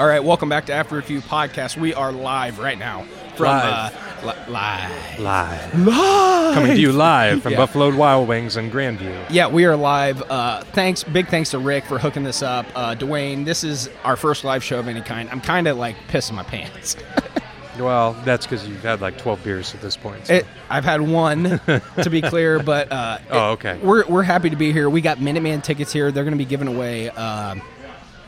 All right, welcome back to After Review Podcast. We are live right now from Live. Uh, li- live. Live. Live. Coming to you live from Yeah. Buffalo Wild Wings in Grandview. Yeah, we are live. Uh, thanks, big thanks to Rick for hooking this up. Uh, Dwayne, this is our first live show of any kind. I'm kind of like pissing my pants. Well, that's because you've had like 12 beers at this point. so- It, I've had one, to be clear, but uh, Oh, it- okay. We're, we're happy to be here. We got Minuteman tickets here. They're going to be giving away um,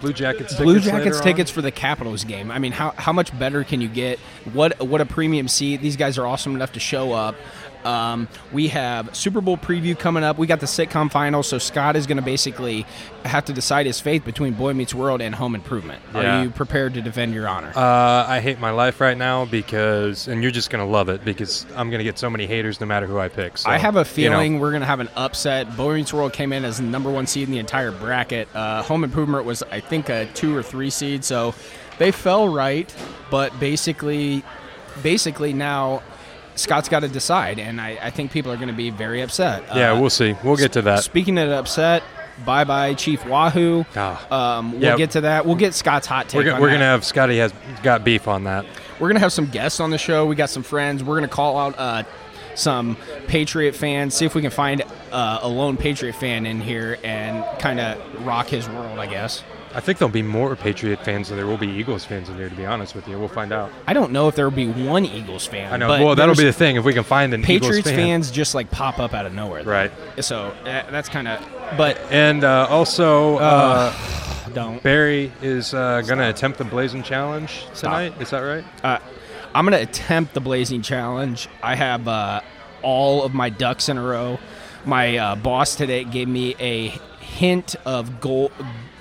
Blue Jackets Blue tickets Jackets later on? tickets for the Capitals game. I mean, how, how much better can you get? What what a premium seat. These guys are awesome enough to show up. Um, we have Super Bowl preview coming up. We got the sitcom final, so Scott is going to basically have to decide his fate between Boy Meets World and Home Improvement. Yeah. Are you prepared to defend your honor? Uh, I hate my life right now because, and you're just going to love it because I'm going to get so many haters no matter who I pick. So, I have a you know, feeling we're going to have an upset. Boy Meets World came in as the number one seed in the entire bracket. Uh, Home Improvement was, I think, a two or three seed, so they fell right. But basically, basically now Scott's got to decide, and I, I think people are going to be very upset. yeah, Uh, we'll see. We'll get to that. Speaking of upset, bye bye Chief Wahoo. Ah. Um, we'll Yeah. get to that. We'll get Scott's hot take. We're, go- we're going to have Scotty has got beef on that. We're gonna have some guests on the show. We got some friends. We're gonna call out uh, some Patriot fans. See if we can find uh, a lone Patriot fan in here and kind of rock his world. I guess. I think there'll be more Patriot fans than there will be Eagles fans in there. to be honest with you. We'll find out. I don't know if there will be one Eagles fan. I know. Well, that'll be the thing. If we can find an Eagles Patriots fan. fans just like pop up out of nowhere. Right. So uh, that's kind of. But And uh, also, uh, don't. Barry is uh, going to attempt the Blazing Challenge tonight. Is that right? Uh, I'm gonna attempt the Blazing Challenge. I have uh, all of my ducks in a row. My uh, boss today gave me a hint of gold,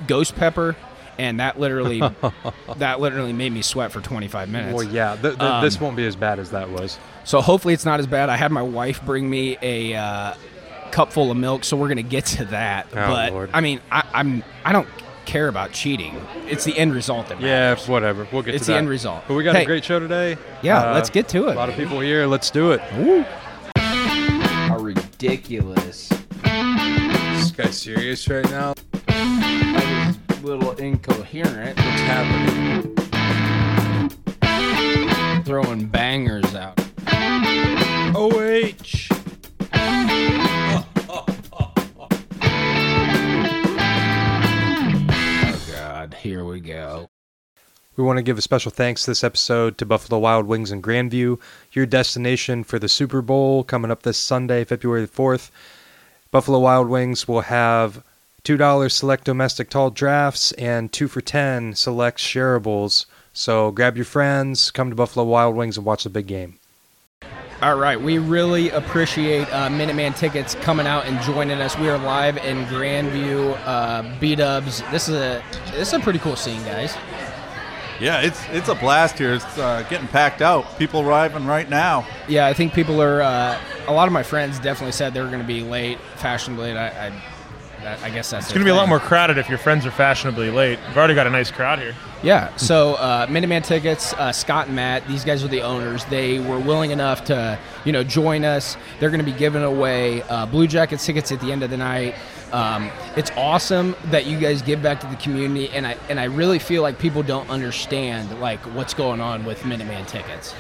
ghost pepper, and that literally that literally made me sweat for 25 minutes. Well, yeah. Th- th- Um, this won't be as bad as that was. So hopefully it's not as bad. I had my wife bring me a uh, cup full of milk, so we're gonna get to that. Oh, but Lord. I mean, I, I'm I don't care about cheating. It's the end result that Yeah, whatever. We'll get. It's the that. end result. But we got Hey. a great show today. Yeah, Uh, let's get to it. A lot of people here. Let's do it. How ridiculous. This guy's serious right now. I was a little incoherent. What's happening? Throwing bangers out. OH. Oh God, here we go. We want to give a special thanks this episode to Buffalo Wild Wings in Grandview, your destination for the Super Bowl coming up this Sunday, February 4th. Buffalo Wild Wings will have $2 select domestic tall drafts and 2 for 10 select shareables. So grab your friends, come to Buffalo Wild Wings and watch the big game. All right, we really appreciate uh, Minuteman tickets coming out and joining us. We are live in Grandview, uh, B Dubs. This is a this is a pretty cool scene, guys. Yeah, it's it's a blast here. It's uh, getting packed out. People arriving right now. Yeah, I think people are. Uh, a lot of my friends definitely said they were going to be late, fashionably. I, I, that, I guess that's It's going to be a lot more crowded if your friends are fashionably late. We've already got a nice crowd here. Yeah. So uh, Minuteman tickets, uh, Scott and Matt, these guys are the owners. They were willing enough to, you know, join us. They're going to be giving away uh, Blue Jackets tickets at the end of the night. Um, it's awesome that you guys give back to the community, and I and I really feel like people don't understand like what's going on with Minuteman tickets.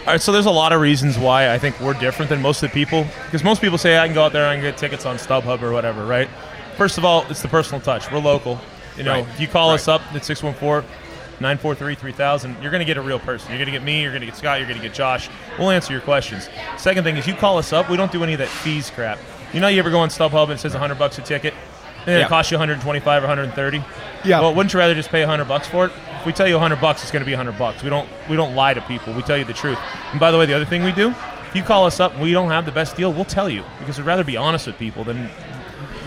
All right, so there's a lot of reasons why I think we're different than most of the people. Because most people say I can go out there and get tickets on StubHub or whatever, right? First of all, it's the personal touch. We're local. You know, Right. if you call us up at 614 943 3000, you're going to get a real person. You're going to get me, you're going to get Scott, you're going to get Josh. We'll answer your questions. Second thing is, you call us up, we don't do any of that fees crap. You know, you ever go on StubHub and it says 100 bucks a ticket? And Yeah. it costs you 125 or 130. Yeah. Well, wouldn't you rather just pay 100 bucks for it? If we tell you 100 bucks, it's going to be 100 bucks. We don't we don't lie to people. We tell you the truth. And by the way, the other thing we do, if you call us up and we don't have the best deal, we'll tell you because we'd rather be honest with people than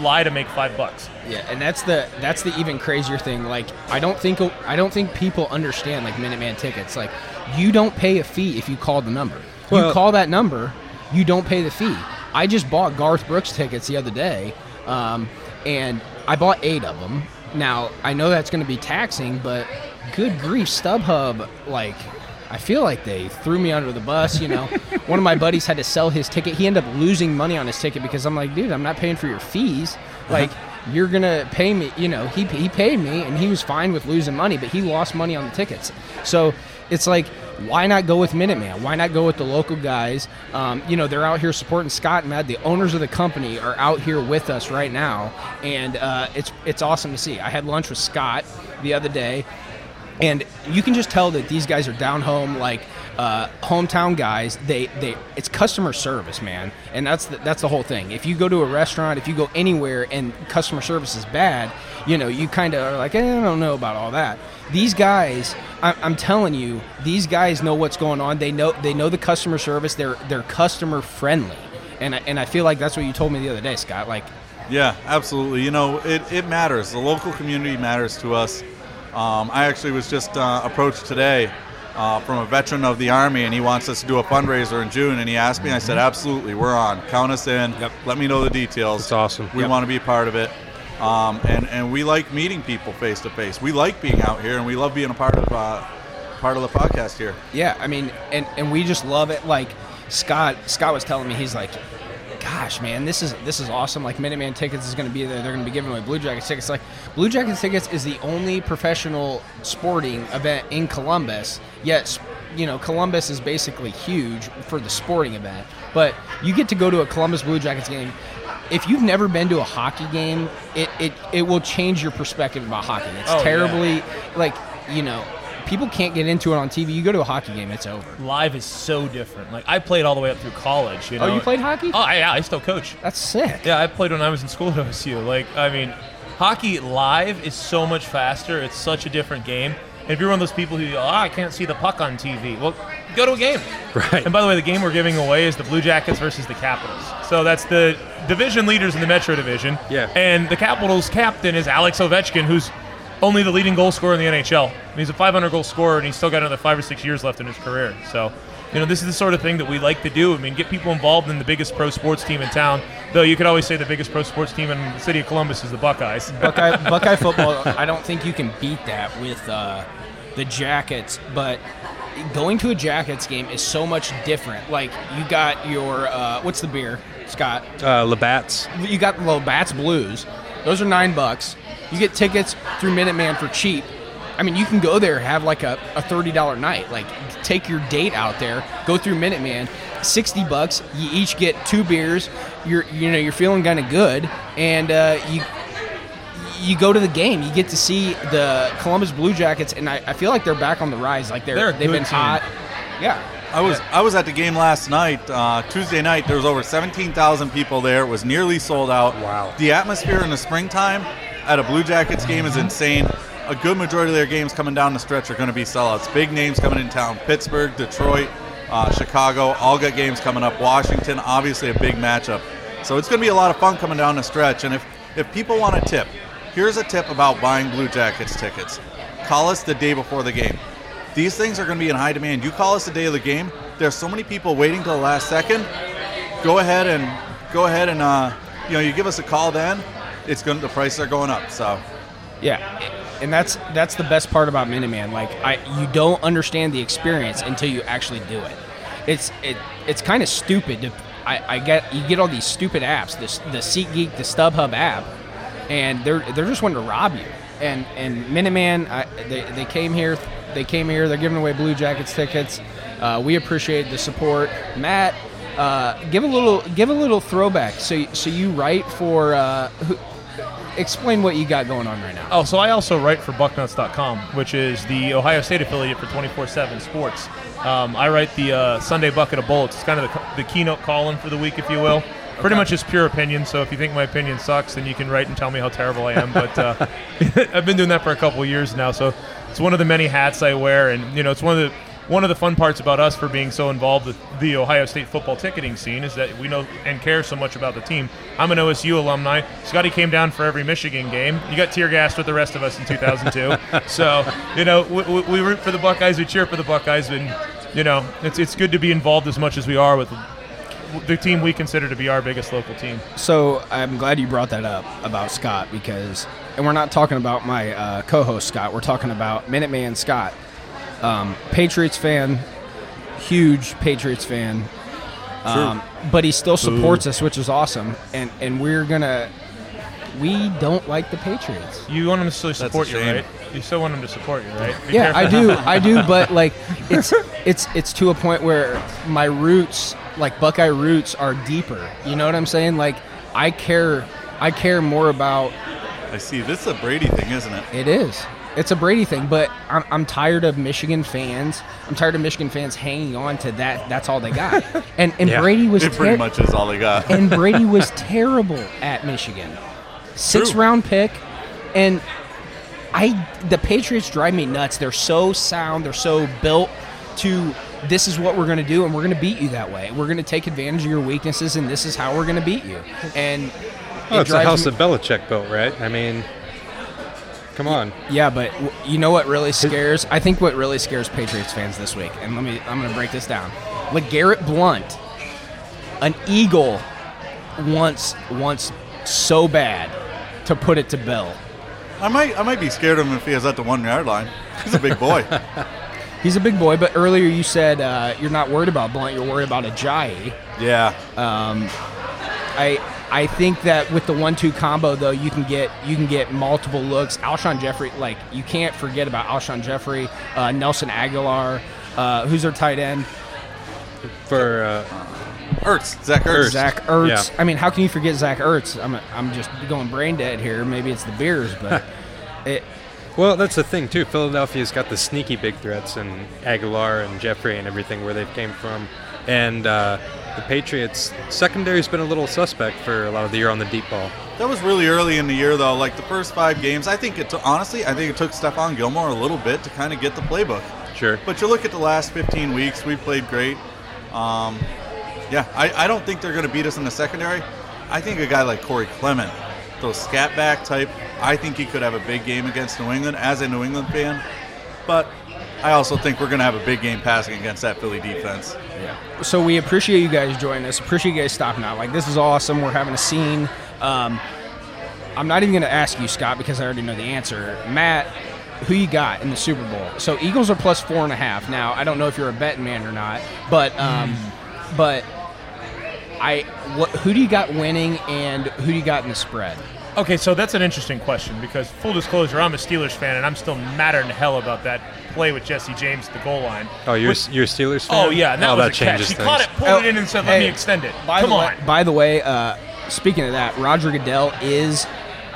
lie to make five bucks. Yeah, and that's the that's the even crazier thing. Like, I don't think I don't think people understand like Minuteman tickets. Like, you don't pay a fee if you call the number. you call that number, you don't pay the fee. I just bought Garth Brooks tickets the other day, um, and I bought eight of them. Now I know that's going to be taxing, but good grief, StubHub, like. I feel like they threw me under the bus. You know, one of my buddies had to sell his ticket. He ended up losing money on his ticket because I'm like, dude, I'm not paying for your fees. Like, you're gonna pay me. You know, he he paid me, and he was fine with losing money, but he lost money on the tickets. So it's like, why not go with Minuteman? Why not go with the local guys? Um, you know, they're out here supporting Scott and Matt. The owners of the company are out here with us right now, and uh, it's it's awesome to see. I had lunch with Scott the other day, and you can just tell that these guys are down home like uh, hometown guys. They they it's customer service man. And that's the, that's the whole thing. If you go to a restaurant if you go anywhere and customer service is bad you know you kind of are like eh, i don't know about all that. These guys I, i'm telling you these guys know what's going on. They know they know the customer service. They're they're customer friendly. And I, and I feel like that's what you told me the other day scott. Like Yeah, absolutely. You know, it, it matters. The local community matters to us. Um, I actually was just uh, approached today uh, from a veteran of the Army, and he wants us to do a fundraiser in June. And he asked me, I said, absolutely, we're on. Count us in. Yep. Let me know the details. That's awesome. We Yep. want to be a part of it. Um, and, and we like meeting people face to face. We like being out here, and we love being a part of uh, part of the podcast here. Yeah, I mean, and and we just love it. Like Scott, Scott was telling me, he's like, "Gosh, man, this is this is awesome. Like Minuteman tickets is going to be there. They're going to be giving away Blue Jackets tickets. Like Blue Jackets tickets is the only professional sporting event in Columbus. Yet, you know, Columbus is basically huge for the sporting event. But you get to go to a Columbus Blue Jackets game. If you've never been to a hockey game, it, it, it will change your perspective about hockey. It's Oh, yeah. terribly like you know people can't get into it on TV. You go to a hockey game, it's over. Live is so different. Like I played all the way up through college. You know? Oh, you played hockey? Oh, yeah, I still coach. That's sick. Yeah, I played when I was in school at OSU. Like, I mean, hockey live is so much faster. It's such a different game. And if you're one of those people who, oh, I can't see the puck on TV, well, go to a game. Right. And by the way, the game we're giving away is the Blue Jackets versus the Capitals. So that's the division leaders in the Metro Division. Yeah. And the Capitals captain is Alex Ovechkin, who's only the leading goal scorer in the NHL. And he's a 500 goal scorer, and he's still got another five or six years left in his career. So, you know, this is the sort of thing that we like to do. I mean, get people involved in the biggest pro sports team in town. Though you could always say the biggest pro sports team in the city of Columbus is the Buckeyes. Buckeye, Buckeye football, I don't think you can beat that with uh, the Jackets, but going to a Jackets game is so much different. Like, you got your, uh, what's the beer, Scott? Uh, Labatt's. You got the Labatt's Blues. Those are nine bucks. You get tickets through Minuteman for cheap. I mean, you can go there, have like a, a $30 night. Like, take your date out there, go through Minuteman. 60 bucks. You each get two beers. You're, you know, you're feeling kind of good. And uh, you you go to the game, you get to see the Columbus Blue Jackets, and I, I feel like they're back on the rise. Like they're, they're they've been team. hot. Yeah, I was I was at the game last night, uh, Tuesday night. There was over 17,000 people there. It was nearly sold out. Wow. The atmosphere in the springtime at a Blue Jackets game is insane. A good majority of their games coming down the stretch are going to be sellouts. Big names coming in town: Pittsburgh, Detroit, uh, Chicago. All got games coming up. Washington, obviously a big matchup. So it's going to be a lot of fun coming down the stretch. And if if people want a tip, here's a tip about buying Blue Jackets tickets. Call us the day before the game. These things are going to be in high demand. You call us the day of the game. There's so many people waiting till the last second. Go ahead and go ahead and uh, you know you give us a call then. It's going the prices are going up. So yeah, and that's that's the best part about Minuteman. Like I, you don't understand the experience until you actually do it. It's it it's kind of stupid. To, I, I get you get all these stupid apps, this the SeatGeek, the StubHub app, and they're they're just wanting to rob you. And and Minuteman, I, they they came here, they came here. They're giving away Blue Jackets tickets. Uh, we appreciate the support, Matt. Uh, give a little give a little throwback. So so you write for uh, who, explain what you got going on right now. Oh, so I also write for Bucknuts.com, which is the Ohio State affiliate for 24/7 Sports. Um, I write the uh, Sunday Bucket of Bullets. It's kind of the, the keynote column for the week, if you will. Pretty much just pure opinion. So if you think my opinion sucks, then you can write and tell me how terrible I am. But uh, I've been doing that for a couple of years now, so it's one of the many hats I wear, and you know, it's one of the one of the fun parts about us for being so involved with the Ohio State football ticketing scene is that we know and care so much about the team. I'm an OSU alumni. Scotty came down for every Michigan game. You got tear gassed with the rest of us in 2002. so, you know, we, we, we root for the Buckeyes, we cheer for the Buckeyes, and, you know, it's, it's good to be involved as much as we are with the team we consider to be our biggest local team. So I'm glad you brought that up about Scott because, and we're not talking about my uh, co-host Scott. We're talking about Minuteman Scott, um, Patriots fan, huge Patriots fan. Um, but he still supports us, which is awesome. And and we're gonna we don't like the Patriots. You want them to still support you, right? You still want them to support you, right? Be Yeah, I do, I do, but like it's it's it's to a point where my roots, like Buckeye roots, are deeper. You know what I'm saying? Like I care, I care more about I see. This is a Brady thing, isn't it? It is. It's a Brady thing, but I'm, I'm tired of Michigan fans. I'm tired of Michigan fans hanging on to that. That's all they got. And and Yeah. Brady was It pretty ter- much is all they got. and Brady was terrible at Michigan. Six True. round pick, and I the Patriots drive me nuts. They're so sound. They're so built to. This is what we're going to do, and we're going to beat you that way. We're going to take advantage of your weaknesses, and this is how we're going to beat you. And Oh, it it's a house me- that Belichick built, right? I mean, come on. Yeah, but w- you know what really scares? I think what really scares Patriots fans this week, and let me, I'm going to break this down. LeGarrette Blunt, an Eagle, wants wants so bad to put it to Bill. I might, I might be scared of him if he is at the one yard line. He's a big boy. He's a big boy, but earlier you said uh, you're not worried about Blunt, you're worried about Ajayi. yeah. Um, I I think that with the one-two combo though, you can get you can get multiple looks. Alshon Jeffery, like you can't forget about Alshon Jeffery, uh, Nelson Agholor, uh, who's their tight end. For uh, Ertz, Zach Ertz. Ertz. Zach Ertz. Yeah. I mean, how can you forget Zach Ertz? I'm, I'm just going brain dead here. Maybe it's the beers, but it, well, that's the thing too. Philadelphia's got the sneaky big threats and Agholor and Jeffery and everything where they've came from, and uh, the Patriots secondary's been a little suspect for a lot of the year on the deep ball. That was really early in the year, though. Like the first five games, I think it. T- honestly, I think it took Stephon Gilmore a little bit to kind of get the playbook. Sure. But you look at the last 15 weeks, we've played great. Um, yeah, I, I don't think they're going to beat us in the secondary. I think a guy like Corey Clement, those scat back type, I think he could have a big game against New England as a New England fan. But I also think we're going to have a big game passing against that Philly defense. Yeah. So we appreciate you guys joining us. Appreciate you guys stopping out. Like this is awesome. We're having a scene. Um, I'm not even going to ask you, Scott, because I already know the answer. Matt, who you got in the Super Bowl? So Eagles are plus four and a half. Now I don't know if you're a betting man or not, but um, but I what who do you got winning and who do you got in the spread? Okay, so that's an interesting question because full disclosure, I'm a Steelers fan and I'm still madder than hell about that play with Jesse James at the goal line. Oh, you're With- you're a Steelers fan. Oh yeah, and that oh, was that a catch. changes He caught it, pulled Oh, it in, and said, "Let me extend it." By Come the on. Way, by the way, uh, speaking of that, Roger Goodell is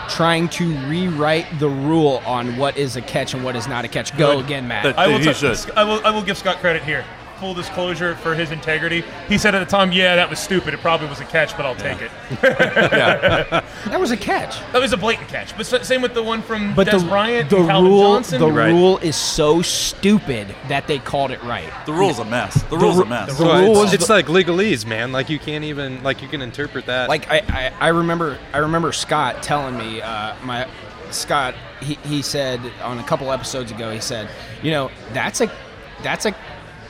trying to rewrite the rule on what is a catch and what is not a catch. Go Good. again, Matt. That- I will, He t- will. I will give Scott credit here. Full disclosure for his integrity. He said at the time, "Yeah, that was stupid. It probably was a catch, but I'll take it." that was a catch. That was a blatant catch. But s- same with the one from But Des the, Bryant, the and Calvin rule, Johnson. the Right. rule is so stupid that they called it right. The rule's a mess. The rule's a mess. the Well, rule it's, it's like legalese, man. Like you can't even like you can interpret that. Like I, I, I remember I remember Scott telling me uh, my Scott he, he said on a couple episodes ago he said you know that's a that's a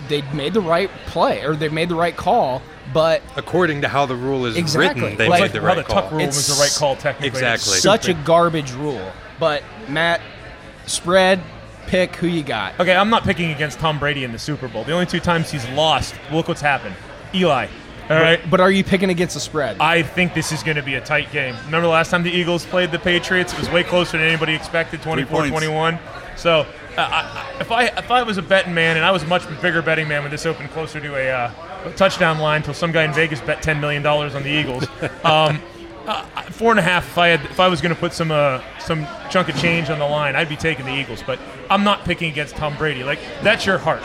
they made the right play or they made the right call but according to how the rule is Exactly. written, they Like- made the how right the call. tuck rule It's was the right call technically. Exactly. It's such a garbage rule but Matt spread pick who you got Okay, I'm not picking against Tom Brady in the Super Bowl. The only two times he's lost, look what's happened. Eli. All right. but are you picking against the spread I think this is going to be a tight game. Remember the last time the Eagles played the Patriots? It was way closer than anybody expected, Three 24-21. So, I, if I if I was a betting man, and I was a much bigger betting man when this opened closer to a, uh, a touchdown line, until some guy in Vegas bet ten million dollars on the Eagles. Um, uh, four and a half. If I had, if I was going to put some uh, some chunk of change on the line, I'd be taking the Eagles. But I'm not picking against Tom Brady. Like that's your heart.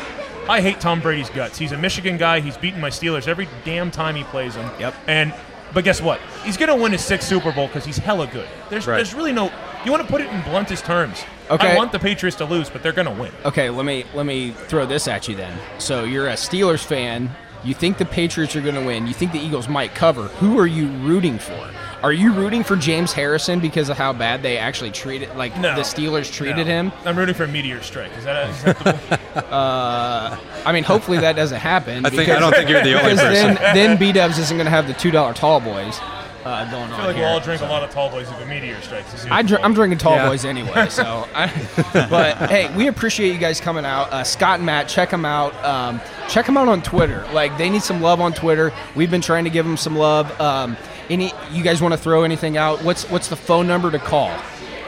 I hate Tom Brady's guts. He's a Michigan guy. He's beaten my Steelers every damn time he plays them. Yep. And but guess what? He's going to win his sixth Super Bowl because he's hella good. There's Right. there's really no. You want to put it in bluntest terms. Okay. I want the Patriots to lose, but they're going to win. Okay, let me let me throw this at you then. So you're a Steelers fan. You think the Patriots are going to win. You think the Eagles might cover. Who are you rooting for? Are you rooting for James Harrison because of how bad they actually treated, like No. the Steelers treated No. him? I'm rooting for a meteor strike. Is that acceptable? Uh, I mean, hopefully that doesn't happen. I think because- I don't think you're the only because person. then then B Dubs isn't going to have the two dollar tall boys uh, going on I feel like here. we'll all drink a lot of tall boys if a meteor strikes. the Super I dr- I'm drinking tall Yeah. boys anyway, so. I, but hey, we appreciate you guys coming out. Uh, Scott and Matt, check them out. Um, check them out on Twitter. Like they need some love on Twitter. We've been trying to give them some love. Um, any you guys want to throw anything out? What's what's the phone number to call?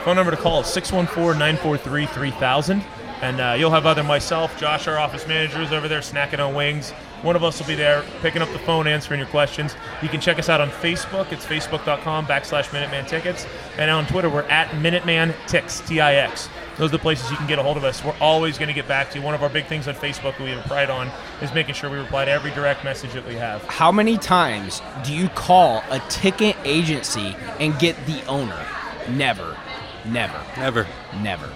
Phone number to call is 614-943-3000. And uh, you'll have either myself, Josh, our office manager, is over there snacking on wings. One of us will be there picking up the phone, answering your questions. You can check us out on Facebook. It's facebook.com backslash Minuteman Tickets. And on Twitter, we're at Minuteman Tix, T-I-X. Those are the places you can get a hold of us. We're always going to get back to you. One of our big things on Facebook that we have pride on is making sure we reply to every direct message that we have. How many times do you call a ticket agency and get the owner? Never, never. Never. Never.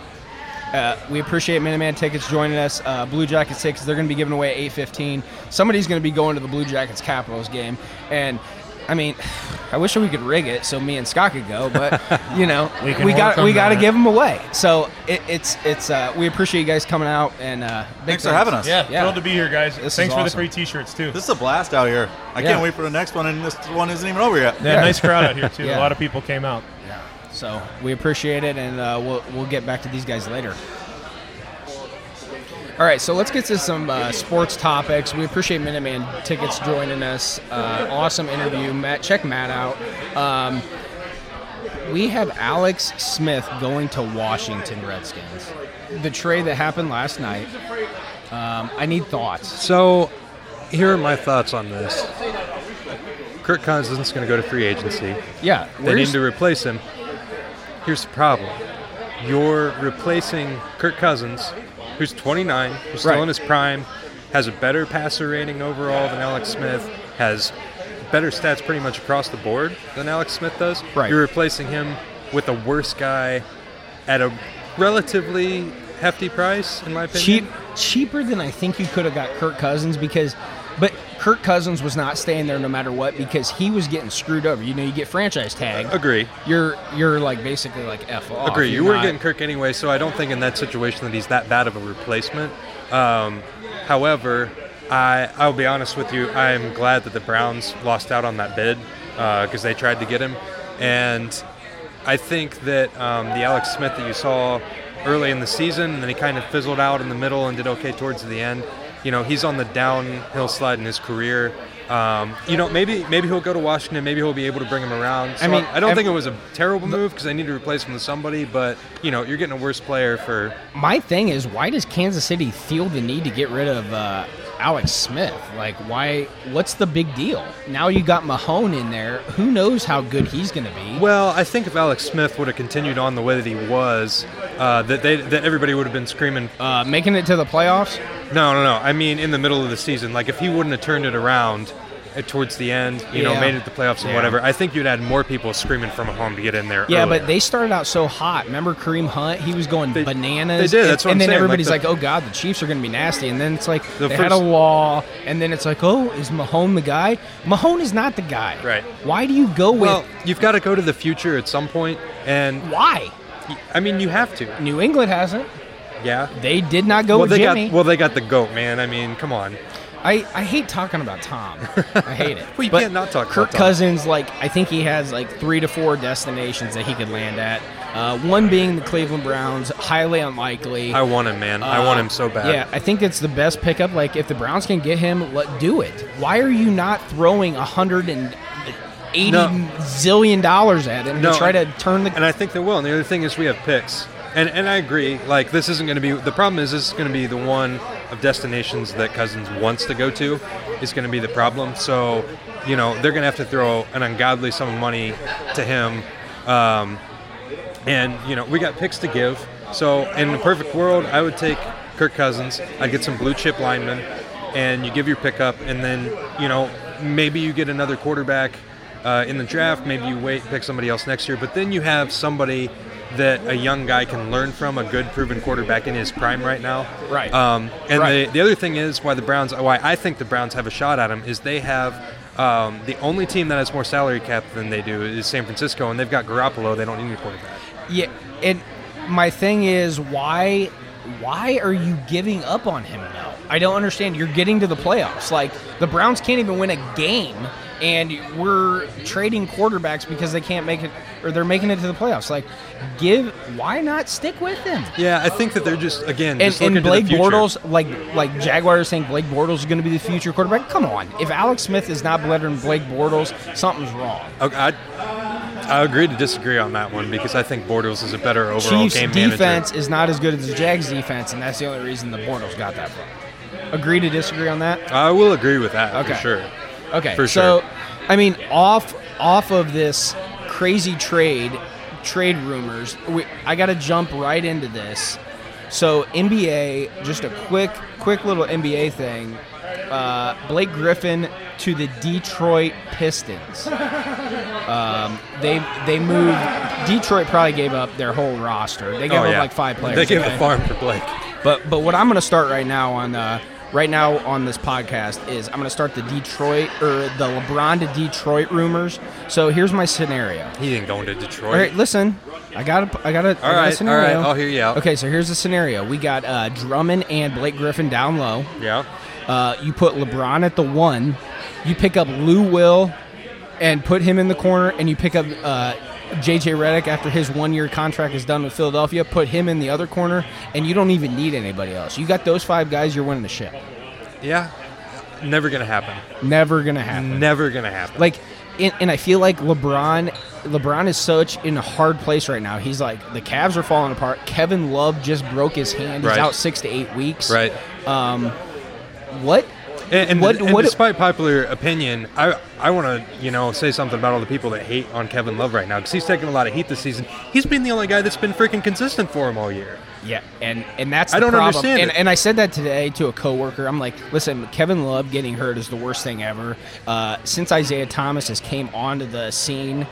Uh, we appreciate Minuteman Tickets joining us. Uh, Blue Jackets tickets, they're going to be giving away at 8.15. Somebody's going to be going to the Blue Jackets Capitals game. And, I mean, I wish we could rig it so me and Scott could go, but, you know, We we, got we got to give them away. So it, it's, it's uh, we appreciate you guys coming out. and uh, big Thanks for having us. Yeah, Yeah. thrilled to be here, guys. This Thanks for the free T-shirts too. This is a blast out here. I Yeah. can't wait for the next one, and this one isn't even over yet. yeah, Yeah. nice crowd out here too. Yeah. A lot of people came out. So we appreciate it, and uh, we'll we'll get back to these guys later. All right, so let's get to some uh, sports topics. We appreciate Minuteman Tickets joining us. Uh, awesome interview, Matt. Check Matt out. Um, we have Alex Smith going to Washington Redskins. The trade that happened last night. Um, I need thoughts. So, here are my thoughts on this. Kirk Cousins is going to go to free agency. Yeah, They need to replace him. Here's the problem: you're replacing Kirk Cousins, who's 29, who's still Right. in his prime, has a better passer rating overall than Alex Smith, has better stats pretty much across the board than Alex Smith does. Right. You're replacing him with a worse guy at a relatively hefty price, in my opinion. cheap cheaper than I think you could have got Kirk Cousins because but Kirk Cousins was not staying there no matter what because he was getting screwed over. You know, you get franchise tag. Agree. You're you're like basically like F off. Agree. You're You were not- getting Kirk anyway, so I don't think in that situation that he's that bad of a replacement. Um, however, I I'll be honest with you. I'm glad that the Browns lost out on that bid because they tried to get him, and I think that um, the Alex Smith that you saw early in the season, and then he kind of fizzled out in the middle and did okay towards the end. You know, he's on the downhill slide in his career. Um, you know, maybe maybe he'll go to Washington. Maybe he'll be able to bring him around. So I mean, I don't ev- think it was a terrible move because they need to replace him with somebody. But you know, you're getting a worse player for. My thing is, why does Kansas City feel the need to get rid of uh, Alex Smith? Like, why? What's the big deal? Now you got Mahomes in there. Who knows how good he's going to be? Well, I think if Alex Smith would have continued on the way that he was, uh, that they that everybody would have been screaming. Uh, making it to the playoffs? No, no, no. I mean, in the middle of the season, like if he wouldn't have turned it around Uh, towards the end, you know, made it to the playoffs and Yeah. whatever. I think you'd had more people screaming from a home to get in there. Yeah, earlier. but they started out so hot. Remember Kareem Hunt? He was going They- bananas. they did, And, what and I'm then saying, like everybody's the- like, "Oh God, the Chiefs are going to be nasty." And then it's like The they had a wall, and then it's like, "Oh, is Mahomes the guy?" Mahomes is not the guy. Right. Why do you go with? well, you've got to go to the future at some point, and why? I mean, you have to. New England hasn't. Yeah. They did not go well, with they Jimmy. got well, they got the goat, man. I mean, come on. I, I hate talking about Tom. I hate it. Well, you But can't not talk Kirk. Cousins, like I think he has like three to four destinations that he could land at. Uh, one being the Cleveland Browns, highly unlikely. I want him, man. I want him so bad. Uh, Yeah, I think it's the best pickup. Like if the Browns can get him, let do it. Why are you not throwing a hundred and eighty No. zillion dollars at him No, to try to turn the? And I think they will. And the other thing is we have picks. And and I agree. Like this isn't going to be the problem. Is this is going to be the one of destinations that Cousins wants to go to? Is going to be the problem. So, you know, they're going to have to throw an ungodly sum of money to him. Um, and you know, we got picks to give. So in the perfect world, I would take Kirk Cousins. I'd get some blue chip linemen, and you give your pickup, and then you know maybe you get another quarterback uh, in the draft. Maybe you wait, and pick somebody else next year. But then you have somebody that a young guy can learn from, a good proven quarterback in his prime right now. Right. Um, and Right. the the other thing is why the Browns, why I think the Browns have a shot at him is they have. Um, the only team that has more salary cap than they do is San Francisco, and they've got Garoppolo. They don't need any quarterback. Yeah, and my thing is why why are you giving up on him now? I don't understand. You're getting to the playoffs. Like the Browns can't even win a game, and we're trading quarterbacks because they can't make it, or they're making it to the playoffs. Like, give why not stick with them? Yeah, I think that they're just again And, just and Blake. Bortles, like like Jaguars saying Blake Bortles is going to be the future quarterback. Come on, if Alex Smith is not better than Blake Bortles, something's wrong. Okay, I, I agree to disagree on that one because I think Bortles is a better overall Chiefs game defense manager. is not as good as the Jags defense, and that's the only reason the Bortles got that from. Agree to disagree on that? I will agree with that Okay. for sure. Okay, For so. I mean, off off of this crazy trade trade rumors, we, I got to jump right into this. So NBA, just a quick quick little NBA thing. Uh, Blake Griffin to the Detroit Pistons. Um, they they moved. Detroit probably gave up their whole roster. They gave Oh, up like five players. They gave okay? the farm for Blake. But but what I'm going to start right now on uh, right now on this podcast is I'm going to start the Detroit or the LeBron to Detroit rumors. So here's my scenario. He didn't go into Detroit. All right, listen. I got a, I got a, I got a all right, scenario. right. I'll hear you out. Okay, so here's the scenario. We got uh, Drummond and Blake Griffin down low. Yeah. Uh, you put LeBron at the one. You pick up Lou Will and put him in the corner, and you pick up uh, JJ Redick after his one-year contract is done with Philadelphia. Put him in the other corner, and you don't even need anybody else. You got those five guys. You're winning the ship. Yeah. Never gonna happen. Never gonna happen. Never gonna happen. Like, and, and I feel like LeBron, LeBron is such in a hard place right now. He's like the Cavs are falling apart. Kevin Love just broke his hand. He's Right. out six to eight weeks. right. Um, what? And, and, What- and what- despite popular opinion, I I want to you know say something about all the people that hate on Kevin Love right now because he's taking a lot of heat this season. He's been the only guy that's been freaking consistent for him all year. Yeah, and and that's I don't problem. understand And, it. and I said that today to a coworker. I'm like, listen, Kevin Love getting hurt is the worst thing ever. Uh, since Isaiah Thomas has came onto the scene,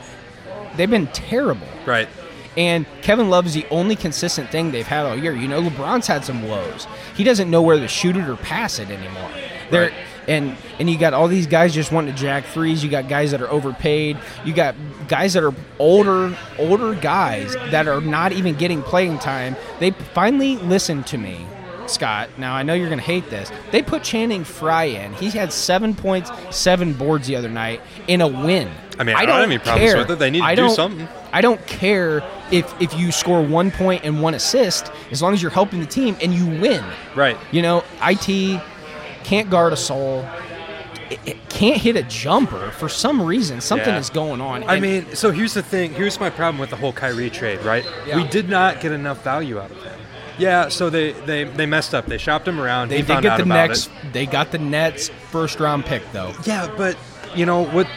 they've been terrible. Right. And Kevin Love is the only consistent thing they've had all year. You know, LeBron's had some woes. He doesn't know where to shoot it or pass it anymore. There Right. and and you got all these guys just wanting to jack threes. You got guys that are overpaid. You got guys that are older older guys that are not even getting playing time. They finally listened to me. Scott, now I know you're going to hate this. They put Channing Frye in. He had seven points, seven boards the other night in a win. I mean, I don't have any problems care. with it. They need to I do don't- something. I don't care if if you score one point and one assist, as long as you're helping the team and you win. Right. You know, it can't guard a soul. It, it can't hit a jumper for some reason. Something Yeah. is going on. I And- mean, so here's the thing. Here's my problem with the whole Kyrie trade, right? Yeah. We did not get enough value out of him. Yeah, so they they, they messed up. They shopped him around. they he did get the next. it. They got the Nets first round pick though. Yeah, but you know what?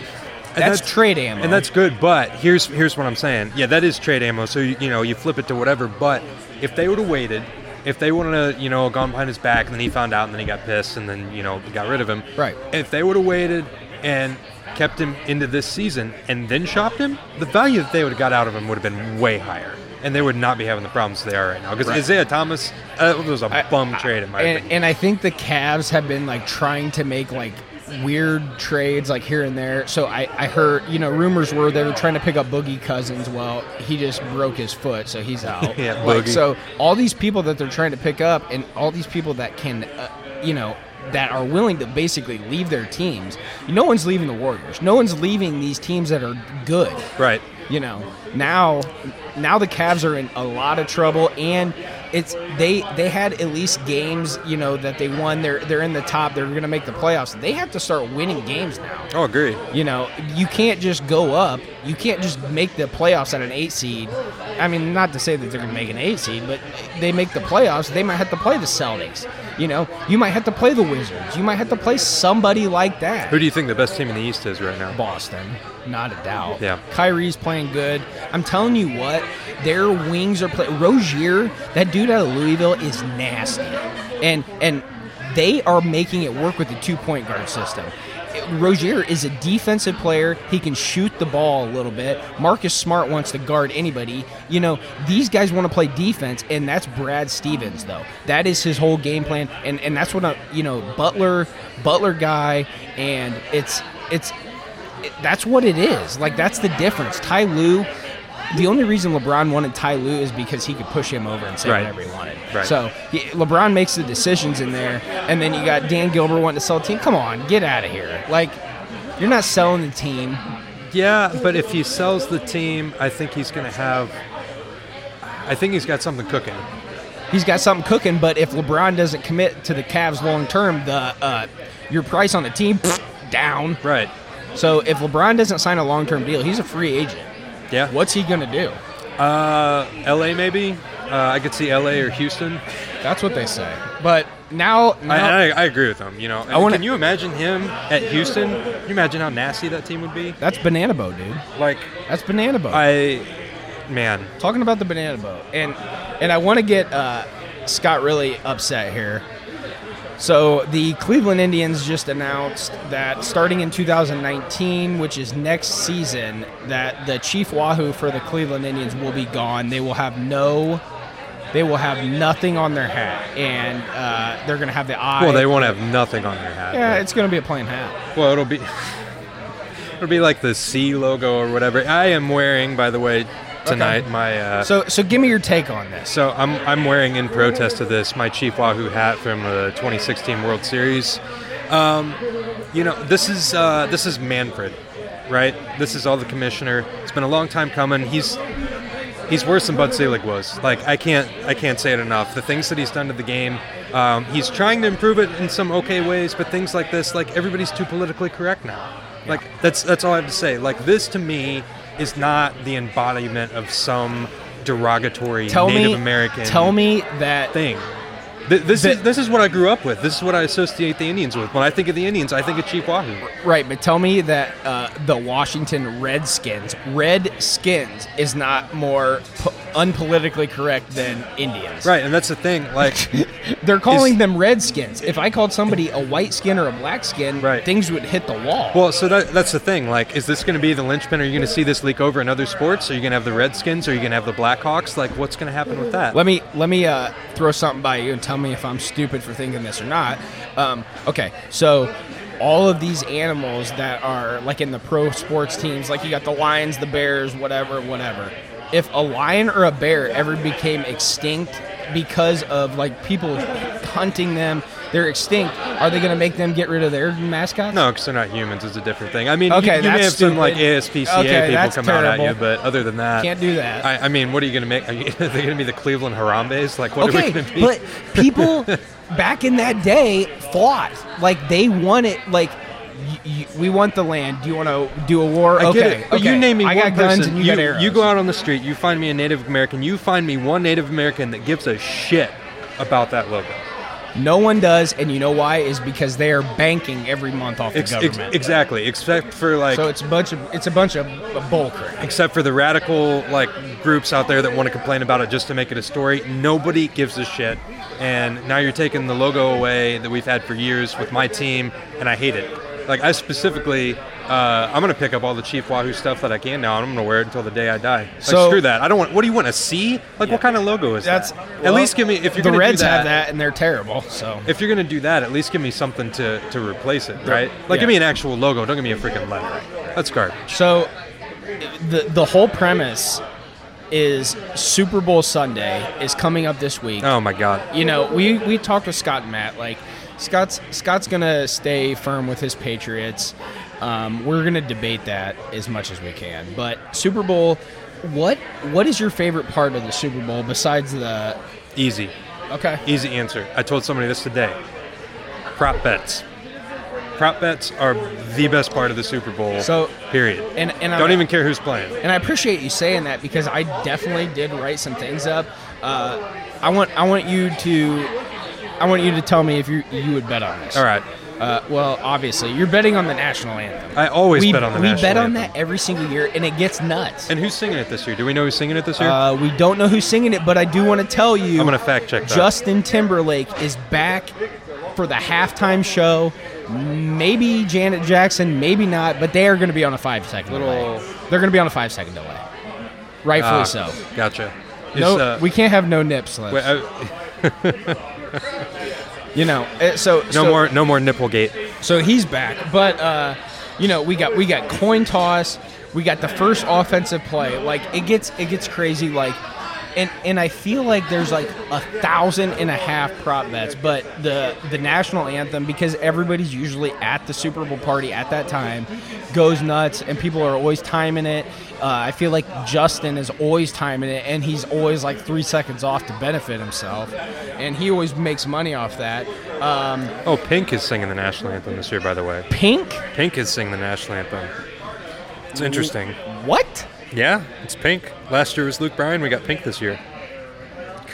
and That's trade ammo. and that's good. But here's here's what I'm saying. Yeah, that is trade ammo. So you, you know you flip it to whatever. But if they would have waited, if they would have you know gone behind his back and then he found out and then he got pissed and then you know got rid of him. Right. If they would have waited and kept him into this season and then shopped him, the value that they would have got out of him would have been way higher. And they would not be having the problems they are right now. Because Right. Isaiah Thomas uh, was a I- bum I- trade in my and, opinion. and I think the Cavs have been like trying to make like weird trades like here and there. So I, I heard you know rumors were they were trying to pick up Boogie Cousins. Well, he just broke his foot, so he's out. Yeah, like, Boogie. so all these people that they're trying to pick up, and all these people that can, uh, you know. That are willing to basically leave their teams. No one's leaving the Warriors. No one's leaving these teams that are good right. you know now now the Cavs are in a lot of trouble and it's they they had at least games you know that they won. They're they're in the top. They're going to make the playoffs. They have to start winning games now. Oh, agree. you know you can't just go up you can't just make the playoffs at an 8 seed I mean not to say that they're going to make an 8 seed but they make the playoffs they might have to play the Celtics you know you might have to play the Wizards you might have to play somebody like that Who do you think the best team in the East is right now? Boston, not a doubt. Yeah. Kyrie's playing good. I'm telling you what, their wings are playing. Rozier, that dude out of Louisville, is nasty, and and they are making it work with the two point guard system. Rozier is a defensive player. He can shoot the ball a little bit. Marcus Smart wants to guard anybody. You know, these guys want to play defense, and that's Brad Stevens, though. That is his whole game plan, and and that's what a you know Butler Butler guy, and it's it's it- that's what it is. Like that's the difference. Ty Lue, the only reason LeBron wanted Ty Lue is because he could push him over and say Right. whatever he wanted. Right. So he, LeBron makes the decisions in there, and then you got Dan Gilbert wanting to sell the team. Come on, get out of here! Like, you're not selling the team. Yeah, but if he sells the team, I think he's going to have. I think he's got something cooking. He's got something cooking, but if LeBron doesn't commit to the Cavs long term, the uh, your price on the team down. Right. So if LeBron doesn't sign a long term deal, he's a free agent. Yeah. What's he gonna do? Uh, L.A. maybe. Uh, I could see L.A. or Houston. That's what they say. But now, I, I, I agree with them. You know, I wanna- can you imagine him at Houston? Can you imagine how nasty that team would be? that's banana boat, dude. Like, That's banana boat. I, man, Talking about the banana boat, and and I want to get uh, Scott really upset here. So the Cleveland Indians just announced that starting in 2019, which is next season, that the Chief Wahoo for the Cleveland Indians will be gone. They will have no, they will have nothing on their hat, and uh, they're going to have the eye. well, they won't have nothing on their hat. Yeah, it's going to be a plain hat. well, it'll be, it'll be like the C logo or whatever. I am wearing, by the way, tonight my. Uh, So so give me your take on this. So I'm I'm wearing in protest of this my Chief Wahoo hat from the 2016 World Series. Um, you know, this is uh, this is Manfred, right? This is all the commissioner. It's been a long time coming. He's he's worse than Bud Selig was. Like I can't I can't say it enough. The things that he's done to the game. Um, he's trying to improve it in some okay ways, but things like this, like everybody's too politically correct now. Like that's that's all I have to say. Like this to me is not the embodiment of some derogatory tell Native me, American Tell me that thing. Th- This The- is this is what I grew up with. This is what I associate the Indians with. When I think of the Indians, I think of Chief Wahoo. Right, but tell me that uh, the Washington Redskins, Redskins, is not more po- unpolitically correct than Indians. Right, and that's the thing. Like, They're calling Is- them Redskins. If I called somebody a white skin or a black skin, Right. things would hit the wall. well, so that, that's the thing. Like, is this going to be the linchpin? Are you going to see this leak over in other sports? Are you going to have the Redskins? Are you going to have the Blackhawks? Like, what's going to happen with that? let me let me uh, throw something by you and tell me if I'm stupid for thinking this or not. Um, okay, so all of these animals that are like in the pro sports teams, like you got the lions, the bears, whatever, whatever. If a lion or a bear ever became extinct because of like people hunting them, they're extinct. Are they going to make them get rid of their mascots? no, because they're not humans. It's a different thing. I mean, Okay, you, you may have some like stupid. ASPCA Okay, people come out at you, but other than that, can't do that. I, I mean, what are you going to make? Are, you, are they going to be the Cleveland Harambe's? Like, what are okay, we going to be? but people back in that day fought like they wanted like. Y- y- we want the land. Do you want to do a war? I okay, get it. Okay. you name me I one got person. guns and you, got arrows. you go out on the street. You find me a Native American. You find me one Native American that gives a shit about that logo. No one does, and you know why? Is because they are banking every month off the Ex- ex- government. exactly. Except for like, so it's a bunch of it's a bunch of bull crap. except for the radical like groups out there that want to complain about it just to make it a story. Nobody gives a shit. And now you're taking the logo away that we've had for years with my team, and I hate it. Like I specifically, uh, I'm gonna pick up all the Chief Wahoo stuff that I can now, and I'm gonna wear it until the day I die. Like So- screw that. I don't want. What do you want to see? Like what kind of logo is That's that? well, at least give me if you're the gonna Reds do that, The Reds have that, and they're terrible. So If you're gonna do that, at least give me something to to replace it, right? Like yeah. give me an actual logo. Don't give me a freaking letter. That's garbage. So the the whole premise is Super Bowl Sunday is coming up this week. Oh my god. You know, we we talked with Scott and Matt. Like Scott's Scott's gonna stay firm with his Patriots. Um, we're gonna debate that as much as we can. But Super Bowl, what what is your favorite part of the Super Bowl besides the? Easy. Okay. Easy answer. I told somebody this today. Prop bets. Prop bets are the best part of the Super Bowl. So- period. And and Don't I, even care who's playing. And I appreciate you saying that because I definitely did write some things up. Uh, I want I want you to I want you to tell me if you you would bet on this. All right. Uh, well, obviously, you're betting on the national anthem. I always we, bet on the we national bet on anthem. that every single year, and it gets nuts. And who's singing it this year? Do we know who's singing it this year? Uh, we don't know who's singing it, but I do want to tell you. I'm gonna fact check that. Justin Timberlake is back for the halftime show. Maybe Janet Jackson, maybe not, but they are going to be on a five second Little- delay. They're going to be on a five second delay. Rightfully Ah, so. Gotcha. No, uh, we can't have no nip slips. wait, uh, you know, uh, so no so, more, no more Nipplegate. So he's back, but uh, you know, we got we got coin toss. We got the first offensive play. Like it gets it gets crazy. Like and and I feel like there's like a thousand and a half prop bets, but the the national anthem because everybody's usually at the Super Bowl party at that time goes nuts, and people are always timing it. Uh, I feel like Justin is always timing it, and he's always like three seconds off to benefit himself, and he always makes money off that. Um, Oh, Pink is singing the national anthem this year, by the way. Pink, Pink is singing the national anthem. It's interesting. what? Yeah, it's Pink. Last year was Luke Bryan. We got Pink this year.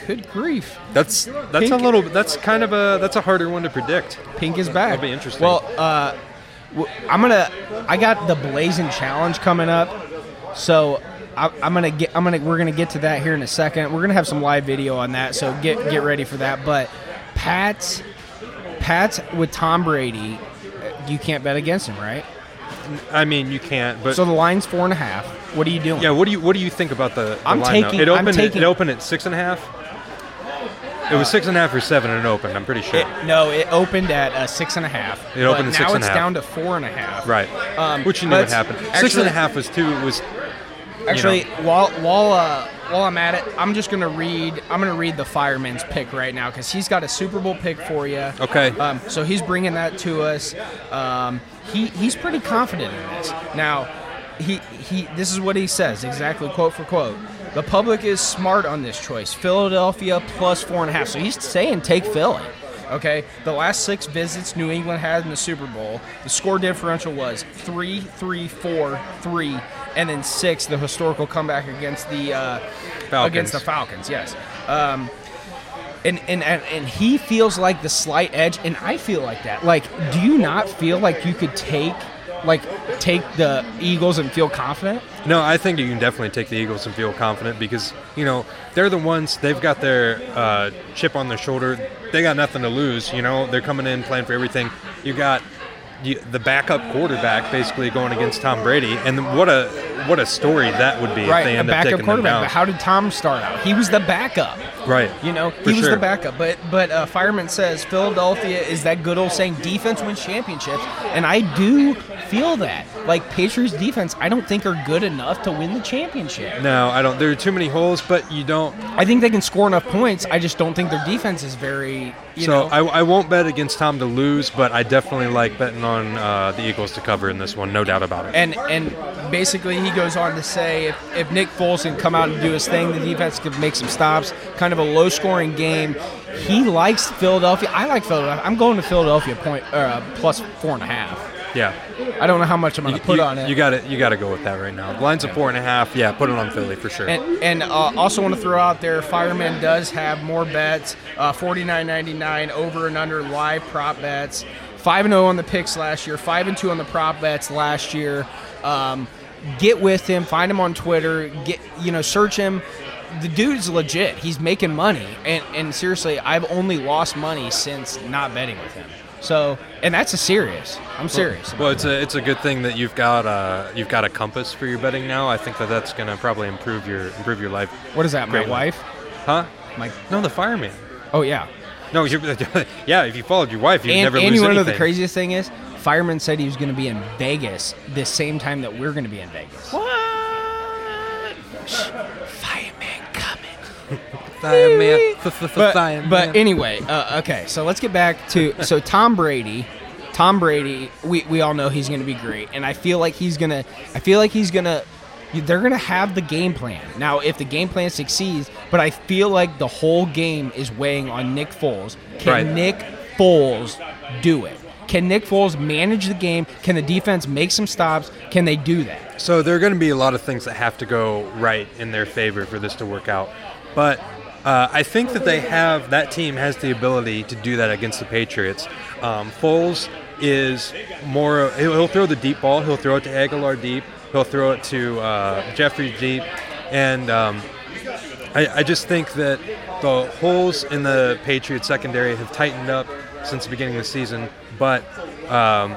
Good grief! That's that's a little. That's kind of a that's a harder one to predict. Pink is back. That'll be interesting. Well, uh, I'm gonna. I got the Blazing Challenge coming up, so I, I'm gonna get. I'm gonna. We're gonna get to that here in a second. We're gonna have some live video on that, so get get ready for that. But Pat's, Pat's with Tom Brady. You can't bet against him, right? I mean, you can't. But So the line's four and a half. What are you doing? yeah, what do you what do you think about the? the I'm line, taking- It I'm opened. taking- it opened at six and a half. It was six and a half or seven and it opened. I'm pretty sure. It, no, it opened at uh, six and a half. It opened at now it's down to four and a half. right. Um, Which you knew would happen. and actually- a half was two. It Was Actually, know. while while uh, while I'm at it, I'm just gonna read. I'm gonna read the fireman's pick right now because he's got a Super Bowl pick for you. Okay. Um, so he's bringing that to us. Um, he he's pretty confident in this. Now, he he. This is what he says exactly, quote for quote. The public is smart on this choice. Philadelphia plus four and a half. So he's saying take Philly. Okay, the last six visits New England had in the Super Bowl, the score differential was three, three, four, three, and then six. The historical comeback against the uh, Falcons. against the Falcons. Yes, um, and, and and he feels like the slight edge, and I feel like that. Like, do you not feel like you could take like take the Eagles and feel confident? No, I think you can definitely take the Eagles and feel confident because you know they're the ones. They've got their uh, chip on their shoulder. They got nothing to lose. You know, they're coming in playing for everything. You got the backup quarterback basically going against Tom Brady, and what a what a story that would be if Right, they a backup quarterback. But how did Tom start out? He was the backup. right. You know, For he was sure. the backup. But but uh, Fireman says Philadelphia is that good old saying defense wins championships, and I do feel that. Like Patriots defense, I don't think are good enough to win the championship. No, I don't. There are too many holes, but you don't. I think they can score enough points. I just don't think their defense is very. You so I, I won't bet against Tom to lose, but I definitely like betting on uh, the Eagles to cover in this one, no doubt about it. and and basically he goes on to say if, if Nick Foles can come out and do his thing, the defense could make some stops. Kind of a low scoring game. He likes Philadelphia. I like Philadelphia. I'm going to Philadelphia point uh, plus four and a half. yeah, I don't know how much I'm going to put you, on it. You got it. You got to go with that right now. The line's a four and a half. Yeah, put it on Philly for sure. And, and uh, also want to throw out there, Fireman does have more bets. Uh, Forty nine ninety nine over and under live prop bets. Five and zero on the picks last year. Five and two on the prop bets last year. Um, get with him. Find him on Twitter. Get you know search him. The dude's legit. He's making money. And and seriously, I've only lost money since not betting with him. So and that's a serious. I'm serious. Well, it's a it's a good thing that you've got uh you've got a compass for your betting now. I think that that's gonna probably improve your improve your life. what is that? My Great. wife? Huh? My No, the fireman. oh yeah. No, you're, yeah. If you followed your wife, you'd and, never and lose you want to know the craziest thing is? Fireman said he was going to be in Vegas the same time that we're going to be in Vegas. What? Fireman coming. Fireman. But, but anyway, uh, okay, so let's get back to so Tom Brady. Tom Brady, we, we all know he's going to be great, and I feel like he's gonna. I feel like he's gonna. They're gonna have the game plan now. If the game plan succeeds, but I feel like the whole game is weighing on Nick Foles. Can Right. Nick Foles do it? Can Nick Foles manage the game? Can the defense make some stops? Can they do that? So there are going to be a lot of things that have to go right in their favor for this to work out. But uh, I think that they have that team has the ability to do that against the Patriots. Um, Foles is more. He'll, throw the deep ball. He'll throw it to Agholor deep. He'll throw it to uh, Jeffery deep, and um, I, I just think that the holes in the Patriots secondary have tightened up since the beginning of the season. But um,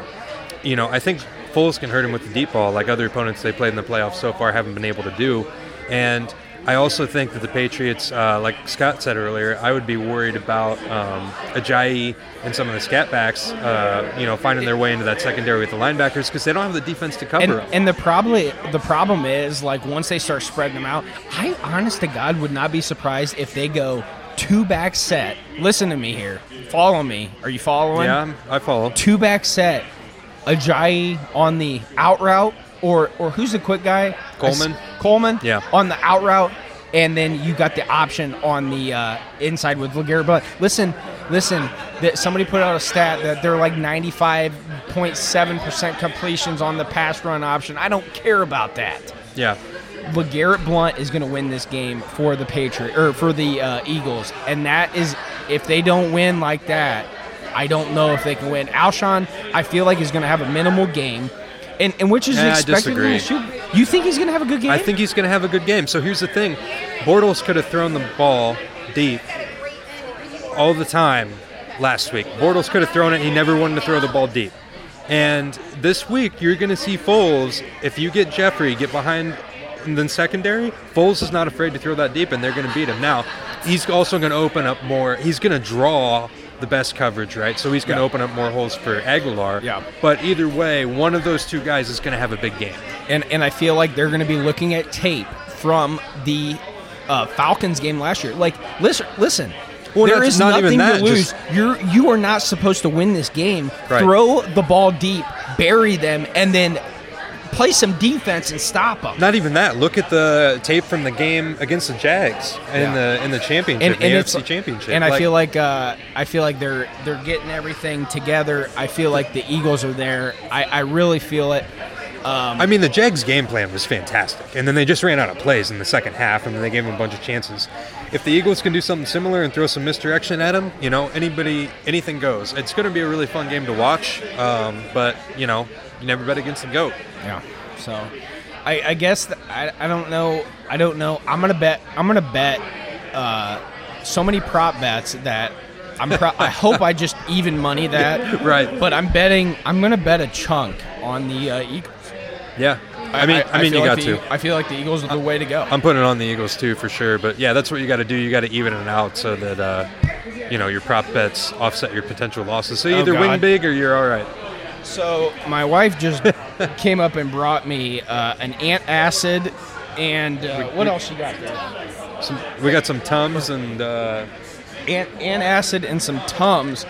you know, I think Foles can hurt him with the deep ball, like other opponents they played in the playoffs so far haven't been able to do. And I also think that the Patriots, uh, like Scott said earlier, I would be worried about um, Ajayi and some of the scat backs, uh, you know, finding their way into that secondary with the linebackers because they don't have the defense to cover And, them. and the probably the problem is like once they start spreading them out, I honest to God would not be surprised if they go two back set. Listen to me here. Follow me. Are you following? yeah, I'm- follow. Two back set. Ajayi on the out route, or or who's the quick guy? Coleman. I s- Coleman. Yeah. On the out route, and then you got the option on the uh, inside with LeGarrette Blunt. Listen, listen. That somebody put out a stat that they're like ninety five point seven percent completions on the pass run option. I don't care about that. Yeah. LeGarrette Blunt is going to win this game for the Patriot or for the uh, Eagles, and that is if they don't win like that, I don't know if they can win. Alshon, I feel like is going to have a minimal game, and, and which is Yeah, expected. You think he's going to have a good game? I think he's going to have a good game. So here's the thing Bortles could have thrown the ball deep all the time last week. Bortles could have thrown it. He never wanted to throw the ball deep. And this week, you're going to see Foles, if you get Jeffery, get behind the secondary, Foles is not afraid to throw that deep, and they're going to beat him. Now, he's also going to open up more. He's going to draw the best coverage, right? So he's going to Yeah. open up more holes for Agholor. Yeah. But either way, one of those two guys is going to have a big game. and and I feel like they're going to be looking at tape from the uh, Falcons game last year. Like, listen, listen. Well, there not- is even nothing that, to lose. You're you are not supposed to win this game. Right. Throw the ball deep, bury them, and then play some defense and stop them. Not even that. Look at the tape from the game against the Jags in Yeah. the in the championship, and, and the AFC championship. And I feel like uh, I feel like they're they're getting everything together. I feel like the Eagles are there. I, I really feel it. Um, I mean, the Jags game plan was fantastic, and then they just ran out of plays in the second half, and then they gave them a bunch of chances. If the Eagles can do something similar and throw some misdirection at them, you know, anybody, anything goes. It's going to be a really fun game to watch, um, but you know, you never bet against the goat. Yeah. So, I, I guess th- I, I don't know. I don't know. I'm gonna bet. I'm gonna bet uh, so many prop bets that I'm. Pro- I hope I just even money that. Right. But I'm betting. I'm gonna bet a chunk on the uh, Eagles. Yeah, I mean, I, mean, feel you like got the, to. I feel like the Eagles are the way to go. I'm putting it on the Eagles too for sure, but yeah, that's what you got to do. You got to even it out so that uh, you know your prop bets offset your potential losses. So you Oh, either win big or you're all right. So my wife just came up and brought me uh, an antacid and uh, what else you got there? Some, we got some tums and uh, Ant, antacid and some tums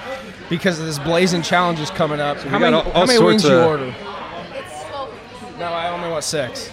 because of this blazing challenge is coming up. how many, got all- how all many sorts wings you order? It's 12. No, I only want six.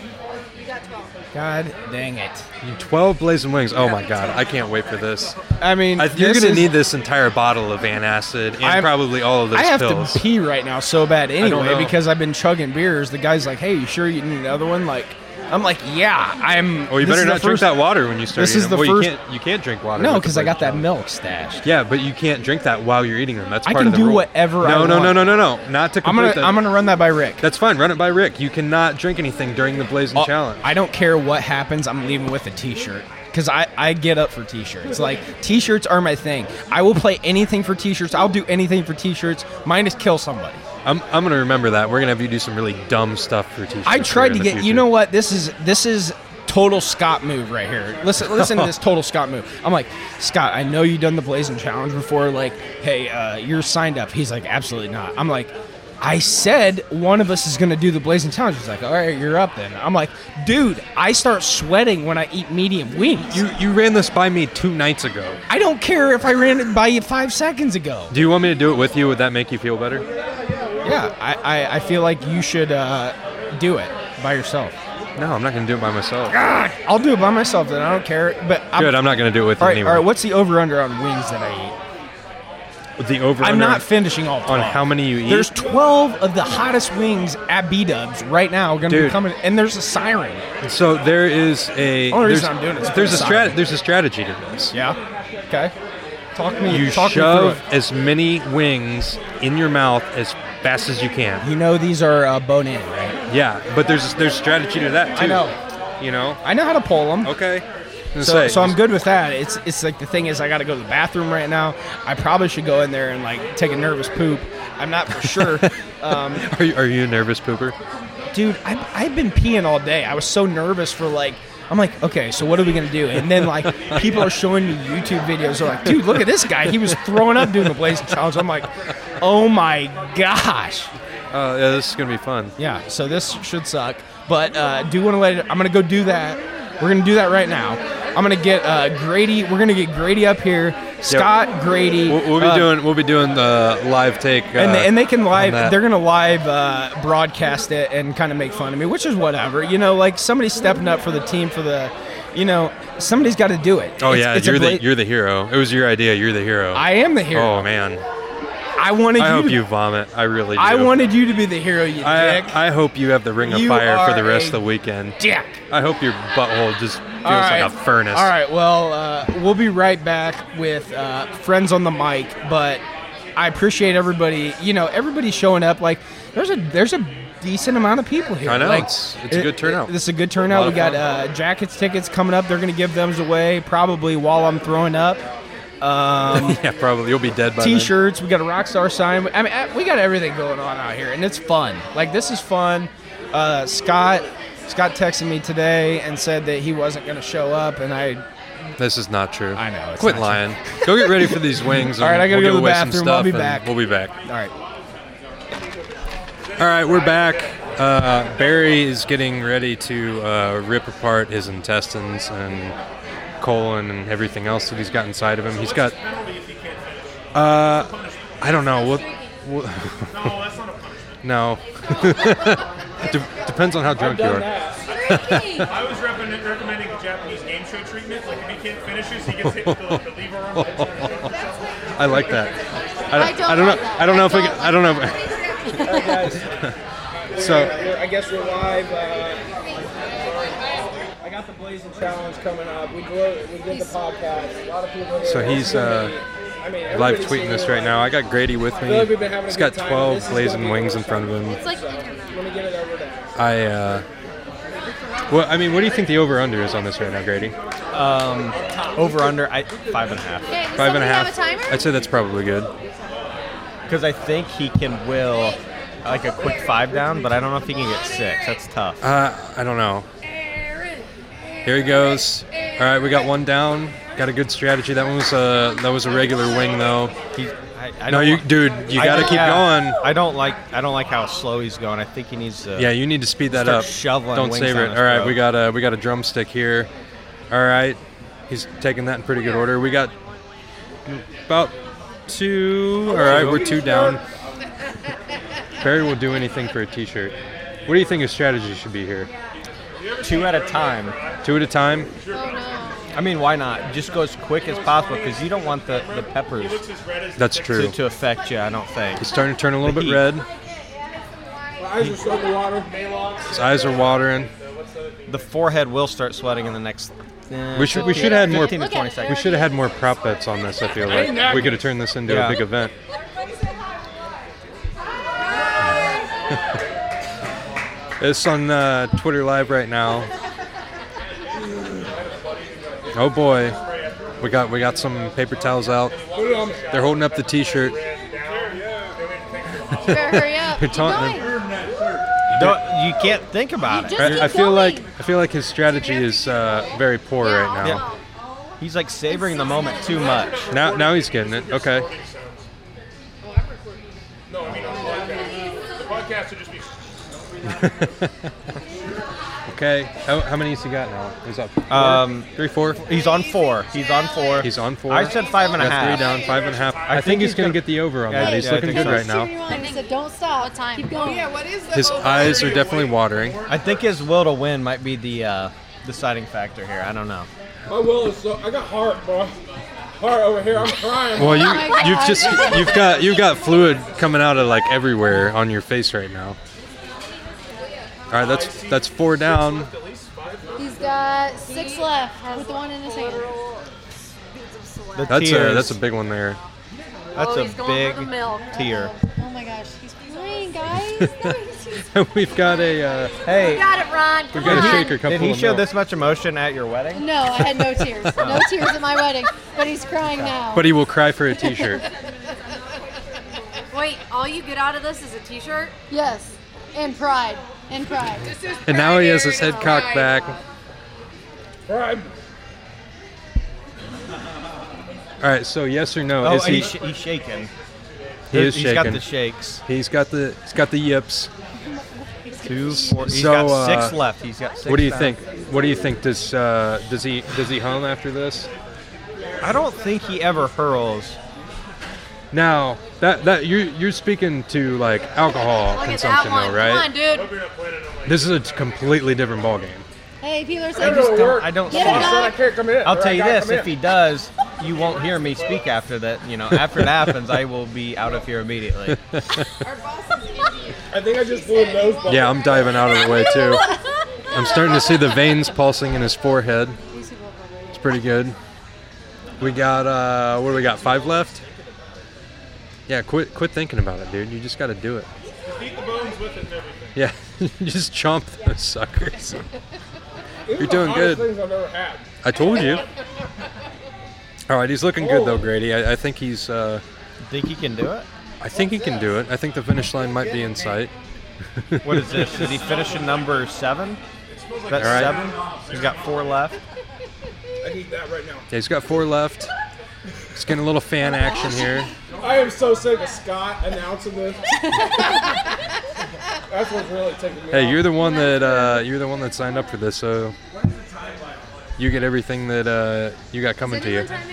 You got 12. God dang it! 12 blazing wings. Oh my god, I can't wait for this. I mean, I, you're this gonna is- need this entire bottle of antacid and I'm- probably all of those I have pills. to pee right now so bad don't anyway know. because I've been chugging beers. The guy's like, "Hey, you sure you need another one?" Like, I'm like, "Yeah, I'm." Oh, you better not drink first- that water when you start. This is the well, first- You can't, you can't drink water. No, because I got that blazing milk stashed. Yeah, but you can't drink that while you're eating them. That's I part can of the do rule. whatever I No, no, no, want. no, no, no. Not to I'm complete gonna that. I'm gonna run that by Rick. That's fine. Run it by Rick. You cannot drink anything during the blazing Uh, challenge. I don't care what happens. I'm leaving with a T-shirt because I, I get up for T-shirts. Like T-shirts are my thing. I will play anything for T-shirts. I'll do anything for T-shirts. Mine is kill somebody. I'm, I'm gonna remember that. We're gonna have you do some really dumb stuff for t-shirts. I tried to get. You know what? This is this is total Scott move right here. Listen, listen to this total Scott move. I'm like Scott. I know you done the Blazing Challenge before. Like, hey, uh, you're signed up. He's like, absolutely not. I'm like. I said one of us is going to do the Blazing Challenge. He's like, all right, you're up then. I'm like, dude, I start sweating when I eat medium wings. You you ran this by me two nights ago. I don't care if I ran it by you five seconds ago. Do you want me to do it with you? Would that make you feel better? Yeah, I, I, I feel like you should uh, do it by yourself. No, I'm not gonna do it by myself. God, I'll do it by myself then. I don't care. But I'm, Good. I'm not gonna do it with all you right, anyway. all right. What's the over under on wings that I eat? the over I'm not finishing all 12. on how many you eat. There's 12 of the hottest wings at B Dubs right now going to be Dude. coming, and there's a siren. So there is a Only there's, reason I'm doing it is for there's the a strat there's a strategy to this. Yeah. Okay. Talk me. You talk shove me through as many wings in your mouth as fast as you can. You know these are uh, bone in, right? Yeah, but there's there's strategy to that too. I know. You know. I know how to pull them. Okay. So, say, so I'm good with that. It's it's like the thing is I got to go to the bathroom right now. I probably should go in there and like take a nervous poop. I'm not for sure. um, Are you, are you a nervous pooper? dude, I, I've been peeing all day. I was so nervous for like I'm like, okay, so what are we gonna do? And then like people are showing me YouTube videos. They're like, dude, look at this guy. He was throwing up doing the blazing challenge. I'm like, oh my gosh. Uh, yeah, this is gonna be fun. Yeah, so this should suck. But uh, do want to let it. I'm gonna go do that. We're gonna do that right now. I'm gonna get uh, Grady. We're gonna get Grady up here. Scott, Grady. We'll, we'll be uh, doing we'll be doing the live take. Uh, and they, and they can live. They're gonna live uh, broadcast it and kind of make fun of me, which is whatever. You know, like somebody's stepping up for the team for the. You know, somebody's got to do it. Oh It's- yeah, it's you're the you're the hero. It was your idea. You're the hero. I am the hero. Oh man, I wanted you. I you. hope to, you vomit. I really do. I wanted you to be the hero, you dick. I, I hope you have the ring of You fire for the rest of the weekend. dick. I hope your butthole just feels All right. like a furnace. All right. Well, uh, we'll be right back with uh, friends on the mic, but I appreciate everybody. You know, everybody showing up. Like, there's a there's a decent amount of people here. I know, Like, it's- it's a good turnout. this is a good turnout. lot We got uh, jackets, tickets coming up. They're going to give them away probably while I'm throwing up. Um, Yeah, probably you'll be dead by. T-shirts. We got a Rockstar sign. I mean, uh, we got everything going on out here, and it's fun. Like this is fun. Uh, Scott, Scott texted me today and said that he wasn't going to show up, and I. This is not true. I know, it's Quit not lying. go get ready for these wings. All right, I gotta we'll go to the away some bathroom. I'll stuff be back. We'll be back. All right. All right, we're back. Uh, Barry is getting ready to uh, rip apart his intestines and colon and everything else that he's got inside of him. He's got. Uh, I don't know what. what no. De- depends on how drunk you are. I was recommending, recommending the Japanese game show treatment. Like if he can't finish this, he gets hit with the, the lever arm. I like that. I, I don't I don't know. that. I don't know if we. don't I don't know. so I guess we're live. Uh, I got the Blazing Challenge coming up. We did, we did the podcast. A lot of people. Are So he's, uh, I mean, live tweeting this right now. I got Grady with me. like we've been having a He's got 12 blazing wings in front of him. It's like Let me get it over there. I. Uh, well, I mean, what do you think the over under is on this right now, Grady? Over under I, five and a half Okay, does Five and a somebody half. have a timer? I'd say that's probably good. because I think he can will like a quick five down, but I don't know if he can get six. That's tough. Uh, I don't know. Here he goes. All right, we got one down. Got a good strategy. That one was a that was a regular wing though. He, I, I No, you, wa- dude, you I got to keep yeah. going. I don't like I don't like how slow he's going. I think he needs to. Yeah, you need to speed that Start up. shoveling Don't wings savor it. All right, throat. we got a we got a drumstick here. All right, he's taking that in pretty good order. We got about two. All right, we're two down. Barry will do anything for a T-shirt. What do you think his strategy should be here? two at a time. Two at a time. Oh, I mean, why not? Just go as quick as possible because you don't want the, the peppers That's true. to affect you. I don't think. He's starting to turn a little bit heat. red. My eyes are soaking water. His eyes are watering. The forehead will start sweating in the next. eh, We should we should have had more 15 to 20 we seconds. should have had more prop bets on this. I feel like we could have turned this into a big event. it's on uh, Twitter Live right now. Oh boy, we got we got some paper towels out. They're holding up the T-shirt. You better hurry up. You're taunting going. Don't, you can't think about You it. just- I, I keep feel like. I feel like his strategy is uh, very poor right now. Yeah. He's like savoring the moment too much. Now now he's getting it. Okay. The podcast should just be. Okay. How, how many has he got now? He's up. Four? Um, three, four. He's on four. He's on four. He's on four. I said five and a Got half. three down, five and a half. I, think, think he's, he's gonna, gonna- get the over on Yeah, that. He's yeah, I looking think good so. right now. He said, don't stop. What time? Keep going. Yeah, what is His eyes are definitely watering. I think his will to win might be the uh, deciding factor here. I don't know. My will is so. I got heart, bro. Heart over here. I'm crying. Well, you, oh you've just you've got you've got fluid coming out of like everywhere on your face right now. All right, that's that's four down. He's got six left with the one in his hand. The That's a tears, that's a big one there. that's Oh, a he's going for the big milk. tear. Oh my gosh, he's crying, guys. No, he's, he's, we've got a uh, Hey, got it, Ron. we've Come got a on. shaker cup did full he of show milk. this much emotion at your wedding? No, I had no tears. No tears at my wedding, but he's crying now. But he will cry for a T-shirt. Wait, all you get out of this is a T-shirt? yes, and pride, and pride. and now he has his head cocked back. All right. So yes or no? Oh, is he? he's, sh- he's shaking. He is shaking. He's got the shakes. He's got the. He's got the yips. Two, four. He's So, got six uh, left. He's got six. What do you down. think? What do you think? Does uh, does he does he home after this? I don't think he ever hurls. Now that that you're you're speaking to like alcohol Look at that consumption one. though, right? Come on, dude. This is a completely different ballgame. Hey, Peeler I said just don't. I don't. Get see him, it. Doc. can't come in. I'll tell you this: if he does, you won't hear me speak after that. You know, after it happens, I will be out of here immediately. I think I just blew a nose ball. Yeah, I'm diving out of the way too. I'm starting to see the veins pulsing in his forehead. It's pretty good. We got uh, what do we got? Five left. Yeah, quit quit thinking about it, dude. You just got to do it. Eat the bones with it and everything. Yeah, just chomp those suckers. These You're are the doing good. Things I've ever had. I told you. All right, he's looking good though, Grady. I, I think he's. Uh, think he can do it? I think he can do it. I think the finish line might be in sight. What is this? Did he finish in number seven? That's All right. seven. He's got four left. I need that right now. Yeah, he's got four left. He's getting a little fan action here. I am so sick of Scott announcing this. That's what's really taking me. Hey, off. you're the one that uh, you're the one that signed up for this, so you get everything that uh, you got coming to you. Everyone's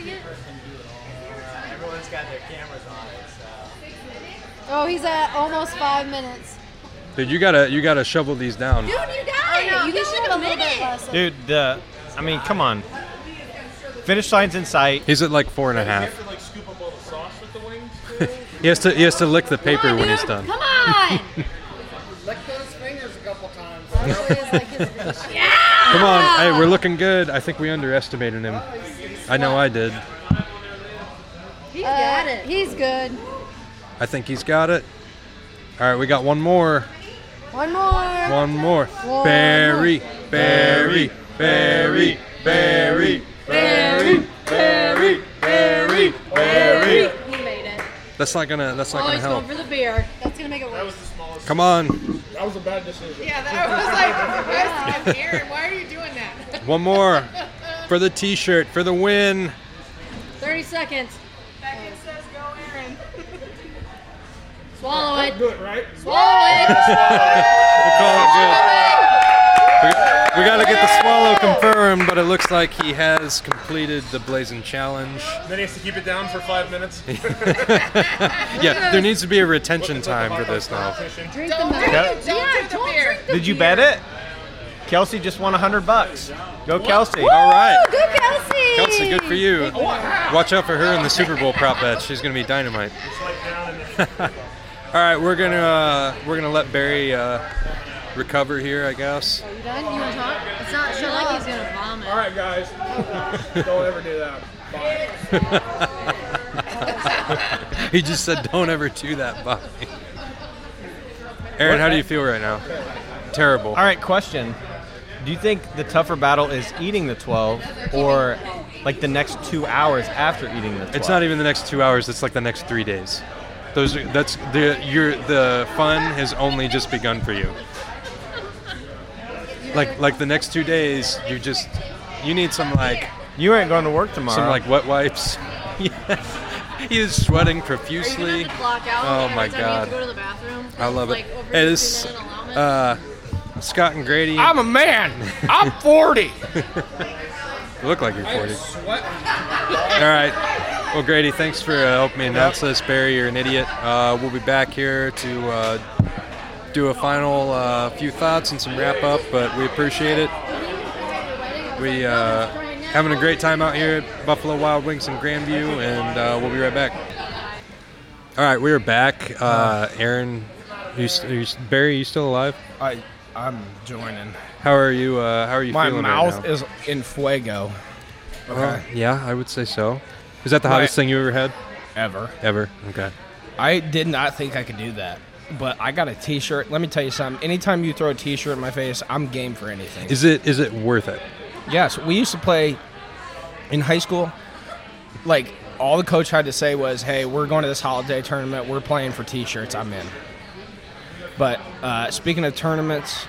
got their cameras on Oh, he's at almost five minutes. Dude, you gotta you gotta shovel these down. Dude, you got it. You can shoot a little bit less. Dude, the. I mean, come on. Finish line's in sight. He's at like four and a half. He has to he has to lick the paper when he's done. Come on. Lick those fingers a couple times. Come on, hey, we're looking good. I think we underestimated him. I know I did. He's got it. He's good. I think he's got it. All right, we got one more. One more. One more. One Barry, Barry, Barry, Barry, Barry, Barry, Barry, Barry. He made it. That's not gonna. That's not Oh, gonna he's help. going for the beer. That's gonna make it worse. Come on, That was a bad decision. Yeah, that was like, Aaron, why are you doing that? one more for the T-shirt for the win. 30 seconds. Beckett says go, Aaron. Swallow it. Good, right? Swallow it. We'll call it good. We, we got to get the swallow confirmed, but it looks like he has completed the Blazing Challenge. Then he has to keep it down for five minutes. Yeah, there needs to be a retention time for this now. Drink the milk. Yep. don't Yeah, do the don't beer. drink the Did you bet it? Kelsey just won a hundred bucks. Go, Kelsey. All right. Go, Kelsey. Kelsey, good for you. Watch out for her in the Super Bowl prop bet. She's gonna be dynamite. All right, we're gonna uh, we're gonna let Barry uh, recover here, I guess. Are you done? You want to talk? It's not sure like he's going to vomit. All right, guys. Don't ever do that. Bye. he just said, "Don't ever do that." Bye. Aaron, how do you feel right now? Terrible. All right, question. Do you think the tougher battle is eating the 12 or like the next two hours after eating the 12? It's not even the next two hours. It's like the next three days. Those are, that's the your the fun has only just begun for you. Like like the next two days, you just you need some like You ain't going to work tomorrow. some like wet wipes. he is sweating Are you going profusely. to have to clock out Oh my time you have to God. go to the bathroom? I love it. Like over Hey, this, 60 minute allowance? uh, Scott and Grady. I'm a man. I'm 40. you look like you're 40. All right. Well, Grady, thanks for uh, helping me announce this. Barry, you're an idiot. Uh, we'll be back here to uh, do a final uh, few thoughts and some wrap up, but we appreciate it. We uh, having a great time out here at Buffalo Wild Wings in Grandview, and uh, we'll be right back. All right, we are back. Uh, Aaron, you, you, Barry, you still alive? I, I'm joining. How are you? Uh, how are you My feeling mouth right now? is in fuego. Okay. Yeah, I would say so. Is that the hottest Right. thing you ever had? Ever. Ever? Okay. I did not think I could do that. But I got a T-shirt. Let me tell you something. Anytime you throw a T-shirt in my face, I'm game for anything. Is it is it worth it? Yes, we used to play in high school. Like all the coach had to say was, "Hey, we're going to this holiday tournament. We're playing for T-shirts. I'm in." But uh, speaking of tournaments,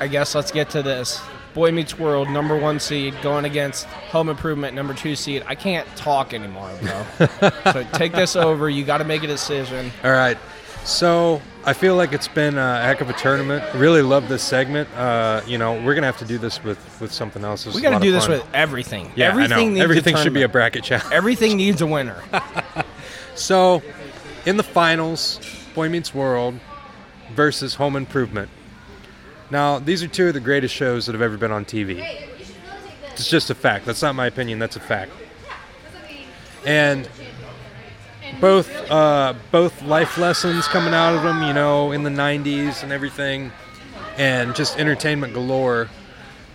I guess let's get to this Boy Meets World, number one seed, going against Home Improvement, number two seed. I can't talk anymore, bro. so take this over. You got to make a decision. All right. So I feel like it's been a heck of a tournament. Really love this segment. Uh, you know, we're gonna have to do this with with something else. This We is got to do this with everything. Yeah, everything I know. needs a Everything should be a bracket challenge. Everything needs a winner. So, in the finals, Boy Meets World versus Home Improvement. Now, these are two of the greatest shows that have ever been on TV. It's just a fact. That's not my opinion. That's a fact. And both uh, both life lessons coming out of them, you know, in the '90s and everything, and just entertainment galore.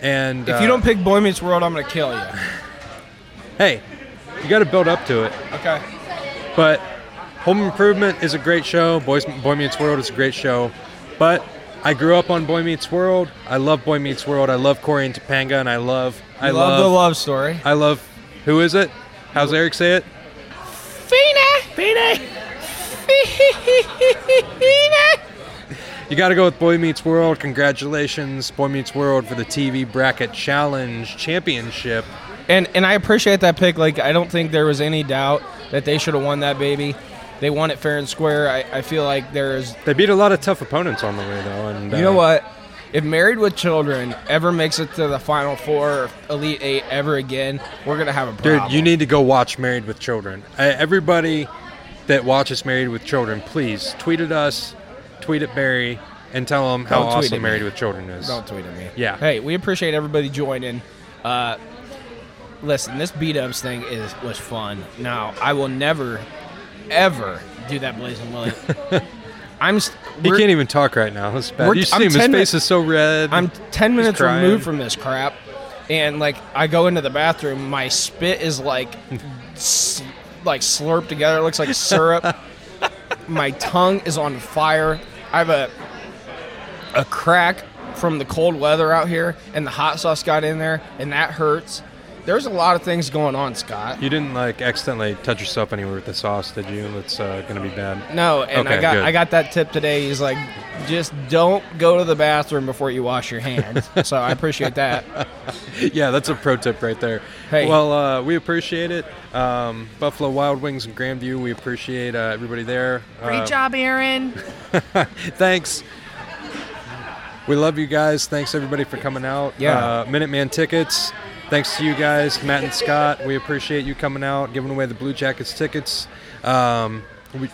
And If you uh, don't pick Boy Meets World, I'm going to kill you. hey, you got to build up to it. Okay. But Home Improvement is a great show. Boys, Boy Meets World is a great show. But I grew up on Boy Meets World. I love Boy Meets World. I love Cory and Topanga, and I love I I love, the love story. I love who is it? How's Eric say it? Feeny! Feeny! Feeny! You got to go with Boy Meets World. Congratulations, Boy Meets World, for the TV Bracket Challenge Championship. And and I appreciate that pick. Like I don't think there was any doubt that they should have won that baby. They won it fair and square. I, I feel like there's They beat a lot of tough opponents on the way, though. And You know uh, what? If Married with Children ever makes it to the Final Four or Elite Eight ever again, we're gonna have a problem. Dude, you need to go watch Married with Children. I, everybody that watches Married with Children, please tweet at us, tweet at Barry, and tell them how Don't tweet awesome at me. Married with Children is. Don't tweet at me. Yeah. Hey, we appreciate everybody joining. Uh, listen, this B Dubs thing is was fun. Now, I will never, ever do that Blazing Willie. I'm. St- He can't even talk right now. It's bad. You see I'm him, his 10 face is so red. I'm 10 He's minutes crying. removed from this crap, and like I go into the bathroom, my spit is like, like slurped together. It looks like syrup. my tongue is on fire. I have a a crack from the cold weather out here, and the hot sauce got in there, and that hurts. There's a lot of things going on, Scott. You didn't like accidentally touch yourself anywhere with the sauce, did you? That's uh, gonna be bad. No, and I got good. I got that tip today. He's like, just don't go to the bathroom before you wash your hands. so I appreciate that. yeah, that's a pro tip right there. Hey. Well, uh, we appreciate it. Um, Buffalo Wild Wings and Grandview, we appreciate uh, everybody there. Great Uh, job, Aaron. Thanks. We love you guys. Thanks everybody for coming out. Yeah. Uh, Minuteman tickets. Thanks to you guys, Matt and Scott. We appreciate you coming out, giving away the Blue Jackets tickets. Um, we,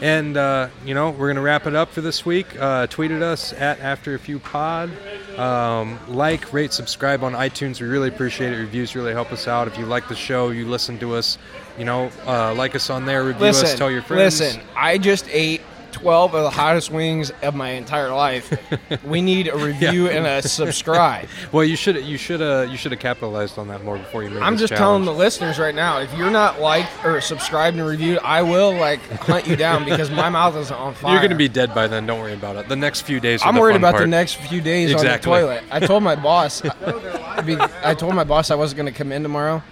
and uh, you know we're gonna wrap it up for this week. Uh, tweet at us at After a Few Pod. Um, like, rate, subscribe on iTunes. We really appreciate it. Reviews really help us out. If you like the show, you listen to us. You know, uh, like us on there. Review Listen, us. Tell your friends. listen. I just ate 12 of the hottest wings of my entire life. we need a review and a subscribe. Well, you should you should uh, you should have capitalized on that more before you made. I'm just telling the listeners right now, if you're not liked or subscribed and reviewed, I will like hunt you down because my mouth is on fire. You're going to be dead by then. Don't worry about it. The next few days. Are I'm worried about the next few days Exactly. on the toilet. I told my boss. I, I told my boss I wasn't going to come in tomorrow,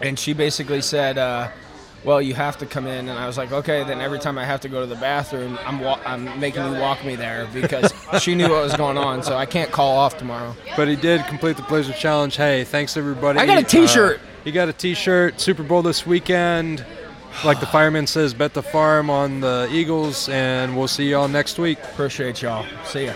and she basically said, uh, "Well, you have to come in." And I was like, "Okay." Then every time I have to go to the bathroom, I'm wa- I'm making you walk me there because she knew what was going on, so I can't call off tomorrow. But he did complete the Blazer Challenge. Hey, thanks everybody. I got a T-shirt. Uh, he got a T-shirt. Super Bowl this weekend. Like the fireman says, bet the farm on the Eagles, and we'll see y'all next week. Appreciate y'all. See ya.